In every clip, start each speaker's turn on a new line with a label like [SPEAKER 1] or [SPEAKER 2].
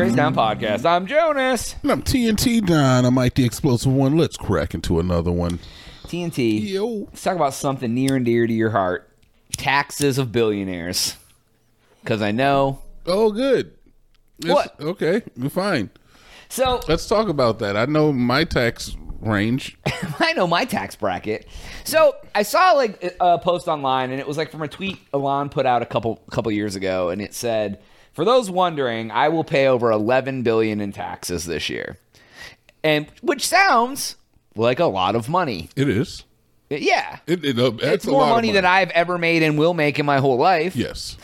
[SPEAKER 1] Crazy Town mm. Podcast. I'm Jonas.
[SPEAKER 2] And I'm TNT Dynamite, the explosive one. Let's crack into another one.
[SPEAKER 1] TNT.
[SPEAKER 2] Yo.
[SPEAKER 1] Let's talk about something near and dear to your heart taxes of billionaires. Because I know.
[SPEAKER 2] Oh, good. It's-
[SPEAKER 1] What?
[SPEAKER 2] Okay, fine.
[SPEAKER 1] So,
[SPEAKER 2] Let's talk about that. I know my tax range.
[SPEAKER 1] I know my tax bracket. So I saw like a post online, and it was like from a tweet Elon put out a couple couple years ago, and it said, "For those wondering, I will pay over 11 billion in taxes this year," and which sounds like a lot of money.
[SPEAKER 2] It is.
[SPEAKER 1] Yeah,
[SPEAKER 2] It, it, uh,
[SPEAKER 1] it's more
[SPEAKER 2] of
[SPEAKER 1] money, than I've ever made and will make in my whole life.
[SPEAKER 2] Yes.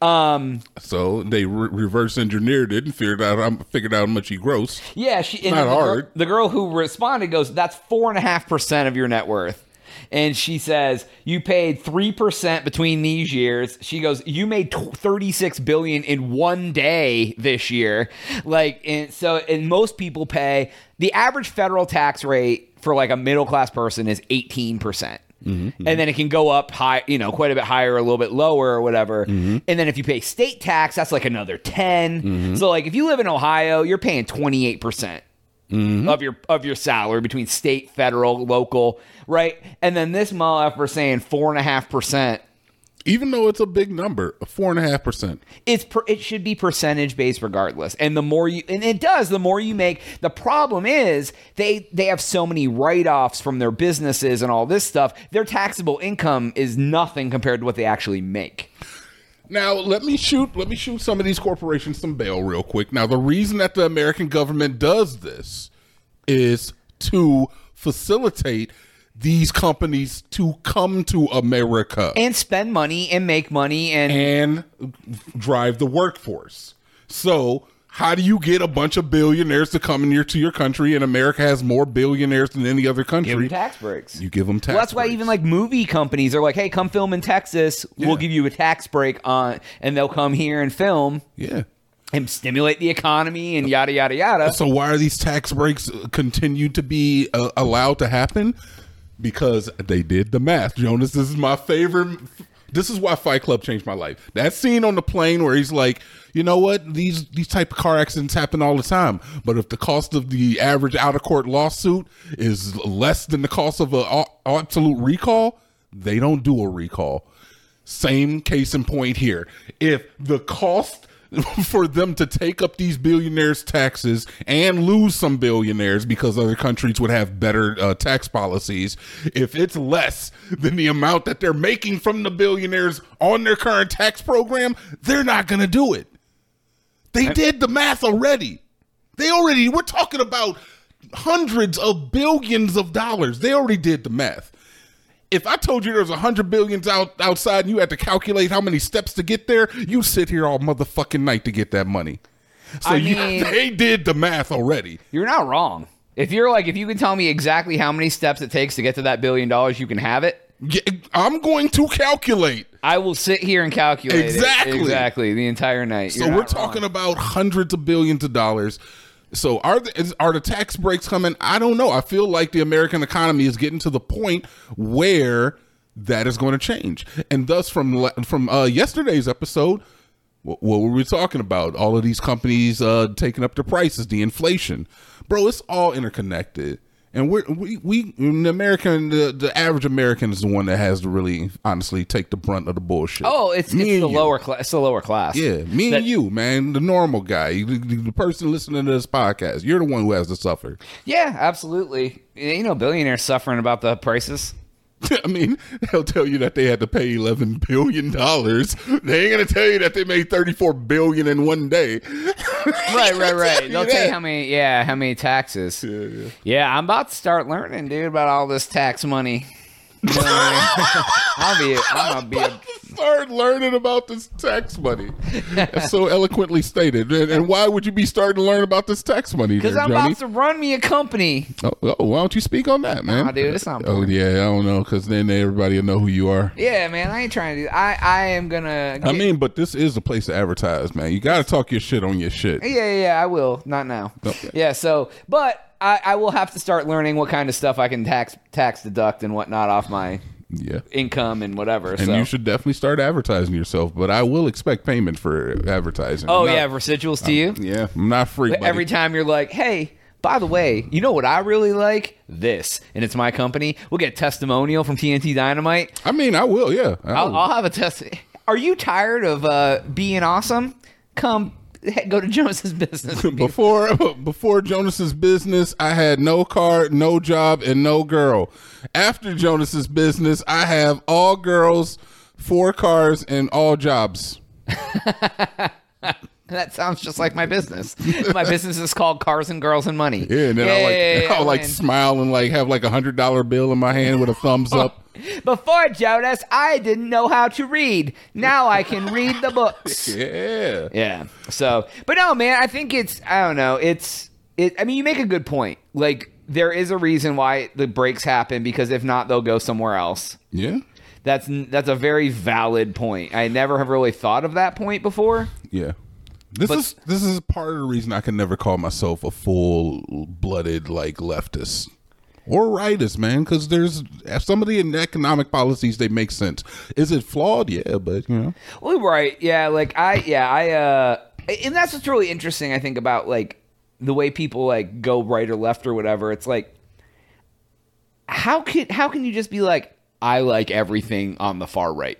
[SPEAKER 1] Um,
[SPEAKER 2] So they re- reverse engineered it and figured out how figured out how much he gross.
[SPEAKER 1] yeah, she
[SPEAKER 2] not
[SPEAKER 1] the girl-
[SPEAKER 2] hard.
[SPEAKER 1] the girl who responded goes, "That's four and a half percent of your net worth." and she says you paid 3% between these years she goes you made 36 billion in one day this year like and so and most people pay the average federal tax rate for like a middle class person is 18% mm-hmm. And then it can go up high, you know, quite a bit higher, a little bit lower, or whatever. Mm-hmm. And then if you pay state tax, that's like another 10. Mm-hmm. So, like, if you live in Ohio, you're paying 28%. Mm-hmm. of your of your salary between state, federal, local, right? And then this MLF are saying four and a half percent.
[SPEAKER 2] Even though it's a big number, four and a half percent.
[SPEAKER 1] It's per, it should be percentage based regardless. And the more you and it does, the more you make. The problem is they they have so many write offs from their businesses and all this stuff. Their taxable income is nothing compared to what they actually make.
[SPEAKER 2] Now let me shoot let me shoot some of these corporations some bail real quick. Now the reason that the American government does this is to facilitate these companies to come to America
[SPEAKER 1] And spend money and make money and
[SPEAKER 2] and drive the workforce. So how do you get a bunch of billionaires to come in here to your country and America has more billionaires than any other country.
[SPEAKER 1] give them tax breaks.
[SPEAKER 2] You give them tax.
[SPEAKER 1] Well, that's why even like movie companies are like, "Hey, come film in Texas. We'll give you a tax break on," and they'll come here and film
[SPEAKER 2] yeah.
[SPEAKER 1] and stimulate the economy and yada yada yada.
[SPEAKER 2] So why are these tax breaks continue to be uh, allowed to happen? Because they did the math. Jonas, this is my favorite. This is why Fight Club changed my life. That scene on the plane where he's like, you know what? These these type of car accidents happen all the time. But if the cost of the average out of court lawsuit is less than the cost of a absolute recall, they don't do a recall. Same case in point here. If the cost for them to take up these billionaires' taxes and lose some billionaires because other countries would have better uh, tax policies, if it's less than the amount that they're making from the billionaires on their current tax program, they're not going to do it. They did the math already. They already, we're talking about hundreds of billions of dollars. They already did the math if I told you there was a hundred billions out outside and you had to calculate how many steps to get there, you sit here all motherfucking night to get that money. So
[SPEAKER 1] I
[SPEAKER 2] you,
[SPEAKER 1] mean-
[SPEAKER 2] they did the math already.
[SPEAKER 1] You're not wrong. If you're like, if you can tell me exactly how many steps it takes to get to that billion dollars, you can have it.
[SPEAKER 2] Yeah, I'm going to calculate.
[SPEAKER 1] I will sit here and calculate.
[SPEAKER 2] Exactly.
[SPEAKER 1] exactly the entire night.
[SPEAKER 2] So we're talking about hundreds of billions of dollars. So are the, is, are the tax breaks coming? I don't know. I feel like the American economy is getting to the point where that is going to change. And thus, from from uh, yesterday's episode, what, what were we talking about? All of these companies uh, taking up the prices, the inflation, bro. It's all interconnected. And we're, we we the American the, the average American is the one that has to really honestly take the brunt of the bullshit.
[SPEAKER 1] Oh, it's,
[SPEAKER 2] Me
[SPEAKER 1] it's the
[SPEAKER 2] you.
[SPEAKER 1] lower class. It's the lower class.
[SPEAKER 2] Yeah, me
[SPEAKER 1] That-
[SPEAKER 2] and you, man, the normal guy, the, the person listening to this podcast. You're the one who has to suffer.
[SPEAKER 1] Yeah, absolutely. You know, billionaires suffering about the prices.
[SPEAKER 2] I mean, they'll tell you that they had to pay eleven billion dollars. They ain't gonna tell you that they made thirty-four billion in one day.
[SPEAKER 1] Right, right, right.
[SPEAKER 2] you
[SPEAKER 1] They'll tell you how many. Yeah, how many taxes.
[SPEAKER 2] Yeah, yeah.
[SPEAKER 1] Yeah, I'm about to start learning, dude, about all this tax money. You I mean? I'll be. I'm gonna be. A,
[SPEAKER 2] Start learning about this tax money. That's so eloquently stated. And, and why would you be starting to learn about this tax money,
[SPEAKER 1] Because I'm
[SPEAKER 2] Johnny?
[SPEAKER 1] about to run me a company.
[SPEAKER 2] Oh, oh, why don't you speak on that, man?
[SPEAKER 1] Nah, dude, it's not
[SPEAKER 2] Oh yeah, I don't know, because then everybody will know who you are.
[SPEAKER 1] Yeah, man, I ain't trying to do. I I am gonna.
[SPEAKER 2] I mean, but this is a place to advertise, man. You got to talk your shit on your shit.
[SPEAKER 1] Yeah, yeah, yeah, I will. Not now.
[SPEAKER 2] Okay.
[SPEAKER 1] Yeah, so, but I, I will have to start learning what kind of stuff I can tax tax deduct and whatnot off my
[SPEAKER 2] Yeah.
[SPEAKER 1] income and whatever.
[SPEAKER 2] And
[SPEAKER 1] so.
[SPEAKER 2] you should definitely start advertising yourself, but I will expect payment for advertising.
[SPEAKER 1] oh
[SPEAKER 2] not-
[SPEAKER 1] yeah, residuals to you.
[SPEAKER 2] yeah. I'm not free.
[SPEAKER 1] Every time you're like, hey, by the way, you know what I really like? This, and it's my company. We'll get a testimonial from TNT Dynamite.
[SPEAKER 2] I mean, I will. Yeah, I
[SPEAKER 1] I'll,
[SPEAKER 2] will.
[SPEAKER 1] I'll have a test. Are you tired of uh, being awesome? Come go to Jonas's business.
[SPEAKER 2] before before Jonas's business, I had no car, no job, and no girl. After Jonas's business, I have all girls, four cars, and all jobs.
[SPEAKER 1] that sounds just like my business. my business is called Cars and Girls and Money.
[SPEAKER 2] Yeah, and then I like
[SPEAKER 1] Yay,
[SPEAKER 2] I like smile and like have like a hundred dollar bill in my hand with a thumbs up.
[SPEAKER 1] Before Jonas, I didn't know how to read. Now I can read the books.
[SPEAKER 2] Yeah.
[SPEAKER 1] Yeah. So, but no, man, I think it's I don't know. It's it. I mean, you make a good point. Like there is a reason why the breaks happen because if not, they'll go somewhere else.
[SPEAKER 2] Yeah.
[SPEAKER 1] That's that's a very valid point. I never have really thought of that point before.
[SPEAKER 2] Yeah. This
[SPEAKER 1] But-
[SPEAKER 2] is this is part of the reason I can never call myself a full blooded like leftist or rightist, man. Because there's some of the economic policies they make sense. Is it flawed? Yeah, but you know,
[SPEAKER 1] Well, right. Yeah. Like I. Yeah. I. uh And that's what's really interesting. I think about like the way people like go right or left or whatever. It's like how can how can you just be like I like everything on the far right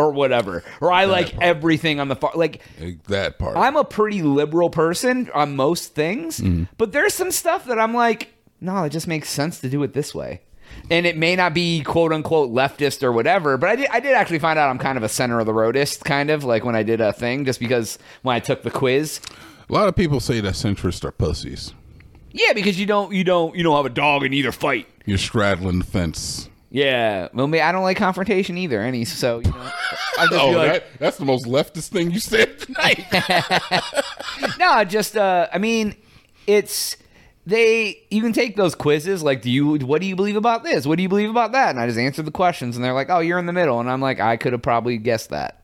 [SPEAKER 1] or whatever or I like
[SPEAKER 2] part.
[SPEAKER 1] everything on the far like eh,
[SPEAKER 2] that part.
[SPEAKER 1] I'm a pretty liberal person on most things, mm-hmm. but there's some stuff that I'm like, no, it just makes sense to do it this way. And it may not be quote unquote leftist or whatever, but I did I did actually find out I'm kind of a center of the roadist, kind of like when I did a thing, just because when I took the quiz.
[SPEAKER 2] a lot of people say that centrists are pussies.
[SPEAKER 1] Yeah, because you don't you don't you don't have a dog in either fight.
[SPEAKER 2] You're straddling the fence.
[SPEAKER 1] Yeah, well, me, I don't like confrontation either. Any so you know, I just
[SPEAKER 2] Oh,
[SPEAKER 1] like,
[SPEAKER 2] that, that's the most leftist thing you said tonight.
[SPEAKER 1] no, just uh, I mean, it's they. You can take those quizzes. Like, do you? What do you believe about this? What do you believe about that? And I just answer the questions, and they're like, "Oh, you're in the middle," and I'm like, "I could have probably guessed that."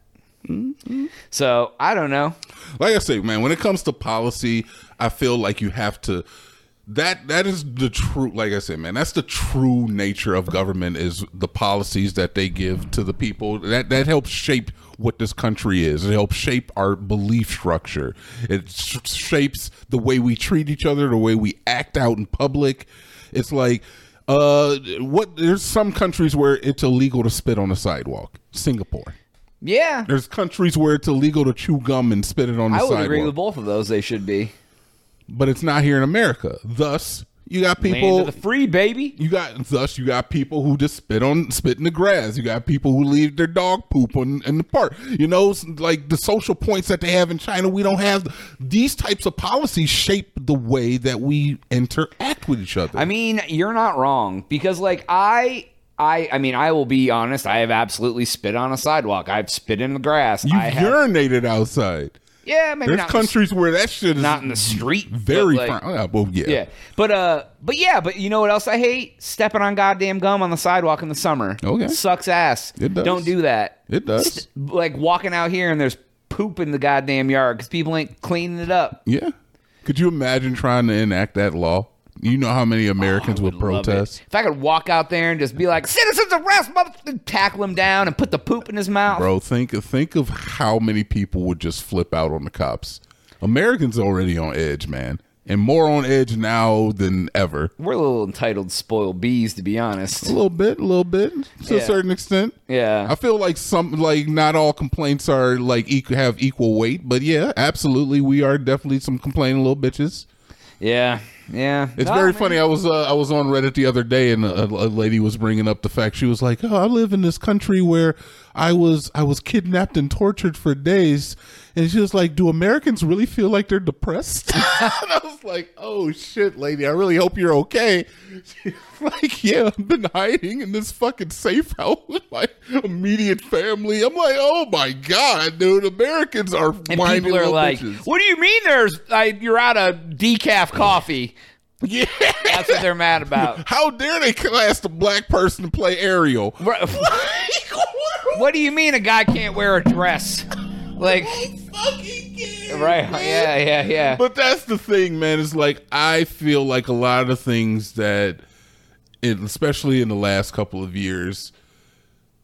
[SPEAKER 1] So I don't know.
[SPEAKER 2] like I say, man, when it comes to policy, I feel like you have to that that is the true like I said, man, that's the true nature of government is the policies that they give to the people. That that helps shape what this country is. It helps shape our belief structure. It sh- shapes the way we treat each other, the way we act out in public. It's like uh what there's some countries where it's illegal to spit on a sidewalk. Singapore.
[SPEAKER 1] Yeah,
[SPEAKER 2] There's countries where it's illegal to chew gum and spit it on the sidewalk.
[SPEAKER 1] I would agree with both of those. They should be
[SPEAKER 2] but it's not here in America. Thus, you got people.
[SPEAKER 1] the free, baby.
[SPEAKER 2] you got thus you got people who just spit on spit in the grass. You got people who leave their dog poop on, in the park. You know, like the social points that they have in China. We don't have these types of policies shape the way that we interact with each other.
[SPEAKER 1] I mean, you're not wrong because, like, I. I, I mean, I will be honest. I have absolutely spit on a sidewalk. I've spit in the grass. You've
[SPEAKER 2] urinated outside.
[SPEAKER 1] Yeah, maybe
[SPEAKER 2] There's
[SPEAKER 1] not in the
[SPEAKER 2] countries where that shit is
[SPEAKER 1] not in the street.
[SPEAKER 2] very
[SPEAKER 1] like,
[SPEAKER 2] fine. Oh, yeah, well, yeah.
[SPEAKER 1] Yeah, but uh, but yeah, but you know what else I hate? Stepping on goddamn gum on the sidewalk in the summer.
[SPEAKER 2] Okay.
[SPEAKER 1] sucks ass.
[SPEAKER 2] It does.
[SPEAKER 1] Don't do that.
[SPEAKER 2] It does.
[SPEAKER 1] Like walking out here and there's poop in the goddamn yard because people ain't cleaning it up.
[SPEAKER 2] Yeah. Could you imagine trying to enact that law? You know how many Americans oh, would
[SPEAKER 1] Love it.
[SPEAKER 2] protest?
[SPEAKER 1] If I could walk out there and just be like, "Citizens arrest!" mother-" tackle him down and put the poop in his mouth.
[SPEAKER 2] Bro, think think of how many people would just flip out on the cops. Americans already on edge, man, and more on edge now than ever.
[SPEAKER 1] We're a little entitled, spoiled bees, to be honest.
[SPEAKER 2] A little bit, a little bit, to
[SPEAKER 1] Yeah.
[SPEAKER 2] a certain extent.
[SPEAKER 1] Yeah.
[SPEAKER 2] I feel like some like not all complaints are like equal, have equal weight, but yeah, absolutely, we are definitely some complaining little bitches.
[SPEAKER 1] Yeah, yeah.
[SPEAKER 2] It's
[SPEAKER 1] No,
[SPEAKER 2] very
[SPEAKER 1] man.
[SPEAKER 2] funny. I was uh, I was on Reddit the other day, and a, a lady was bringing up the fact she was like, "Oh, I live in this country where I was I was kidnapped and tortured for days," and she was like, "Do Americans really feel like they're depressed?" and I was like, "Oh shit, lady, I really hope you're okay." She's like, "Yeah, I've been hiding in this fucking safe house with my immediate family." I'm like, "Oh my god, dude, Americans are
[SPEAKER 1] And people are
[SPEAKER 2] little
[SPEAKER 1] like,
[SPEAKER 2] bitches."
[SPEAKER 1] "What do you mean? There's I, you're out of decaf coffee?"
[SPEAKER 2] Yeah.
[SPEAKER 1] That's what they're mad about.
[SPEAKER 2] How dare they ask a black person to play Ariel?
[SPEAKER 1] Right. what do you mean a guy can't wear a dress? Like, right? Yeah, yeah, yeah.
[SPEAKER 2] But that's the thing, man. Is like I feel like a lot of the things that, it, especially in the last couple of years,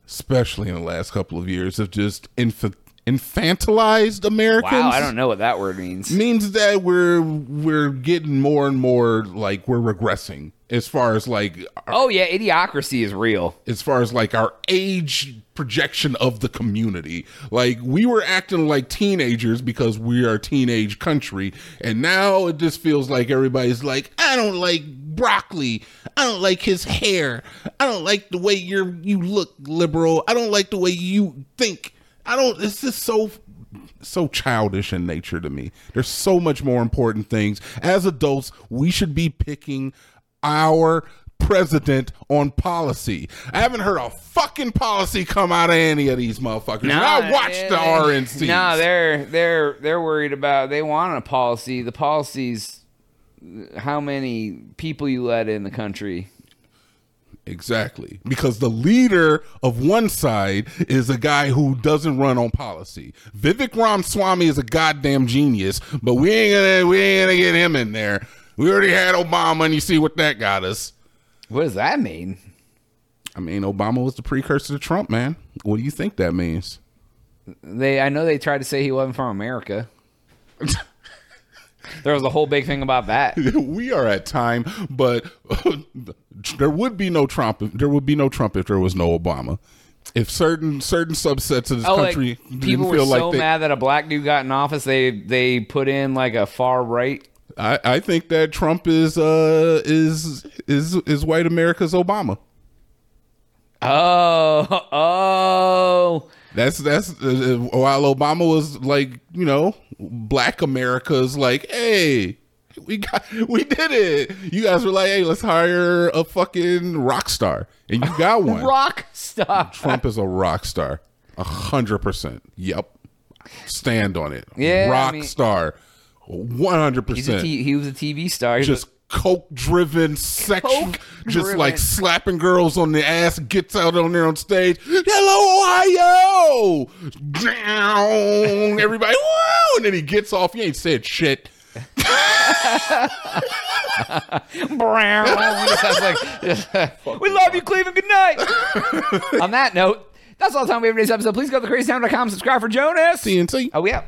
[SPEAKER 2] especially in the last couple of years, have just inf- infantilized Americans.
[SPEAKER 1] Wow, I don't know what that word means.
[SPEAKER 2] Means that we're we're getting more and more like we're regressing as far as like
[SPEAKER 1] Oh yeah, idiocracy is real.
[SPEAKER 2] as far as like our age projection of the community. Like we were acting like teenagers because we are a teenage country, and now it just feels like everybody's like, I don't like broccoli. I don't like his hair. I don't like the way you're you look liberal. I don't like the way you think. I don't it's just so so childish in nature to me. There's so much more important things. As adults, we should be picking our president on policy. I haven't heard a fucking policy come out of any of these motherfuckers. And I watched the RNC.
[SPEAKER 1] No, they're they're they're worried about. They want a policy. The policies, how many people you let in the country.
[SPEAKER 2] Exactly. Because the leader of one side is a guy who doesn't run on policy. Vivek Ramaswamy is a goddamn genius, but we ain't gonna we ain't gonna get him in there. We already had Obama and you see what that got us.
[SPEAKER 1] What does that mean?
[SPEAKER 2] I mean, Obama was the precursor to Trump, man. What do you think that means?
[SPEAKER 1] They I know they tried to say he wasn't from America. there was a whole big thing about that.
[SPEAKER 2] we are at time, but there would be no Trump. There would be no Trump if there was no Obama. If certain certain subsets of this
[SPEAKER 1] Oh, like,
[SPEAKER 2] country
[SPEAKER 1] people
[SPEAKER 2] didn't
[SPEAKER 1] were
[SPEAKER 2] feel
[SPEAKER 1] so
[SPEAKER 2] like they,
[SPEAKER 1] mad that a black dude got in office. They they put in like a far right.
[SPEAKER 2] I, I think that Trump is uh is is is white America's Obama.
[SPEAKER 1] Oh oh.
[SPEAKER 2] That's that's uh, while Obama was like you know Black America's like hey we got we did it. You guys were like hey let's hire a fucking rock star and you got one.
[SPEAKER 1] Rock star.
[SPEAKER 2] Trump is a rock star, a hundred percent. Yep, stand on it.
[SPEAKER 1] Yeah, I
[SPEAKER 2] rock
[SPEAKER 1] mean-
[SPEAKER 2] star, one hundred
[SPEAKER 1] He's a
[SPEAKER 2] percent.
[SPEAKER 1] he was a TV star. He's
[SPEAKER 2] Just coke driven, sexual, just like slapping girls on the ass. Gets out on there on stage. Hello, Ohio. Down, everybody. Woo! And then he gets off. He ain't said shit.
[SPEAKER 1] Brown. He just has like, we love you, Cleveland. Good night. On that note, that's all the time we have for today's episode. Please go to crazytown.com, subscribe for Jonas.
[SPEAKER 2] TNT.
[SPEAKER 1] Oh, yeah.